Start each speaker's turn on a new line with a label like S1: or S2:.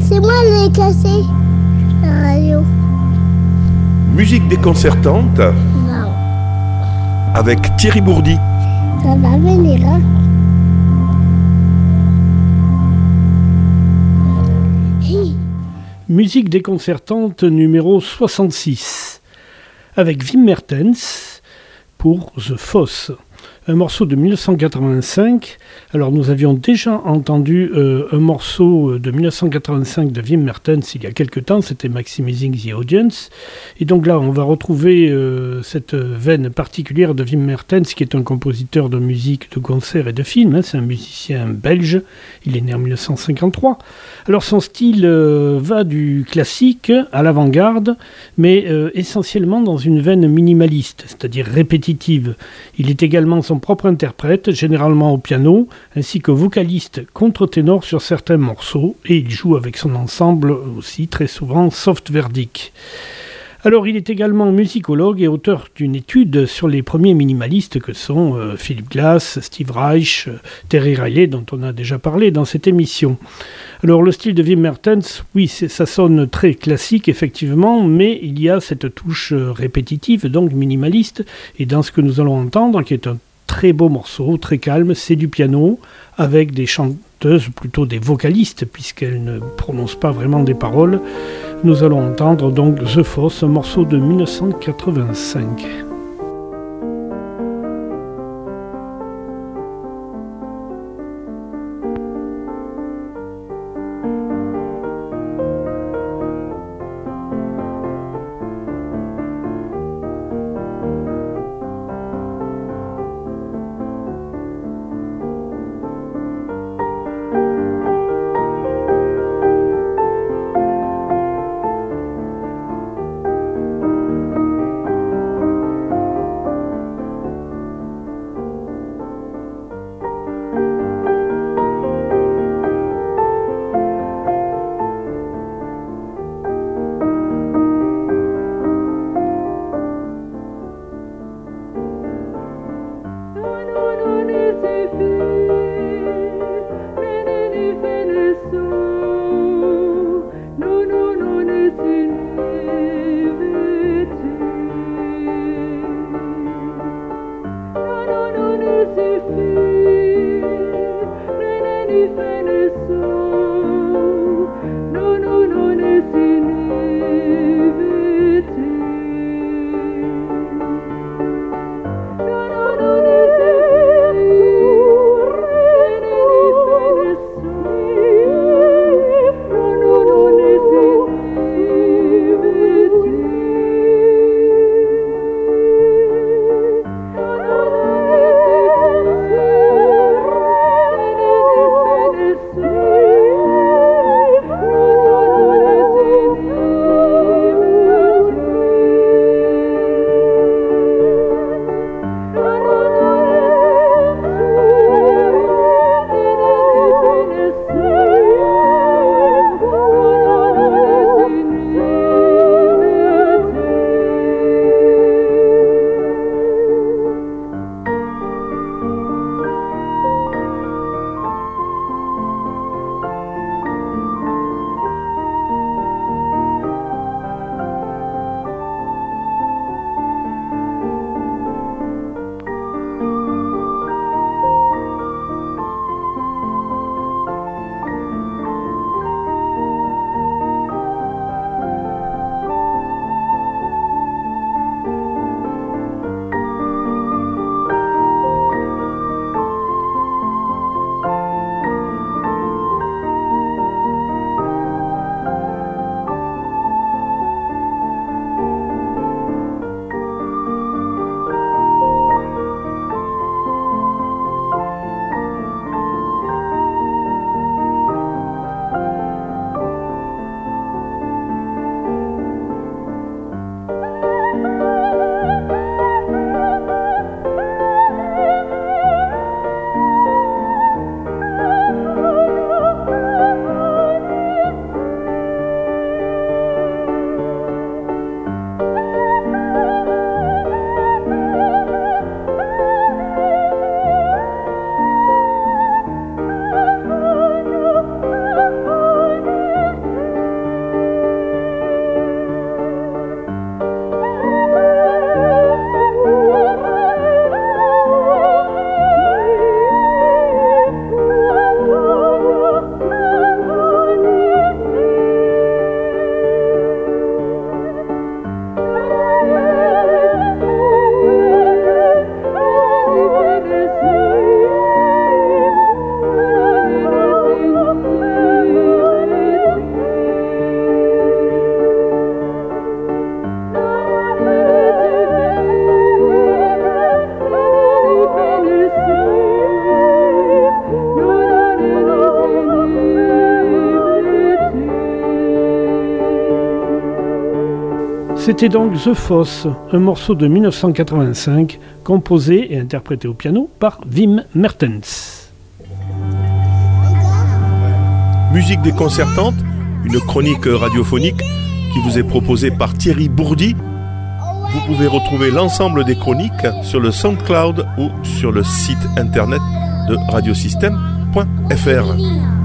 S1: C'est moi qui ai cassé la radio.
S2: Musique déconcertante
S1: Non.
S2: avec Thierry Bourdi.
S1: Ça va venir, hein Hi.
S3: Musique déconcertante numéro 66 avec Wim Mertens pour The Foss. Un morceau de 1985. Alors nous avions déjà entendu euh, un morceau de 1985 de Wim Mertens il y a quelques temps, c'était Maximizing the Audience. Et donc là on va retrouver euh, cette veine particulière de Wim Mertens qui est un compositeur de musique, de concert et de film. hein. C'est un musicien belge, il est né en 1953. Alors son style euh, va du classique à l'avant-garde, mais euh, essentiellement dans une veine minimaliste, c'est-à-dire répétitive. Il est également son propre interprète, généralement au piano, ainsi que vocaliste contre-ténor sur certains morceaux, et il joue avec son ensemble aussi très souvent soft verdict. Alors, il est également musicologue et auteur d'une étude sur les premiers minimalistes que sont euh, Philip Glass, Steve Reich, euh, Terry Riley, dont on a déjà parlé dans cette émission. Alors, le style de Wim Mertens, oui, ça sonne très classique, effectivement, mais il y a cette touche euh, répétitive, donc minimaliste, et dans ce que nous allons entendre, qui est un très beau morceau, très calme, c'est du piano, avec des chanteuses, plutôt des vocalistes, puisqu'elles ne prononcent pas vraiment des paroles. Nous allons entendre donc The Foss, un morceau de 1985. C'était donc The Foss, un morceau de 1985 composé et interprété au piano par Wim Mertens.
S2: Musique déconcertante, une chronique radiophonique qui vous est proposée par Thierry Bourdi. Vous pouvez retrouver l'ensemble des chroniques sur le SoundCloud ou sur le site internet de radiosystème.fr.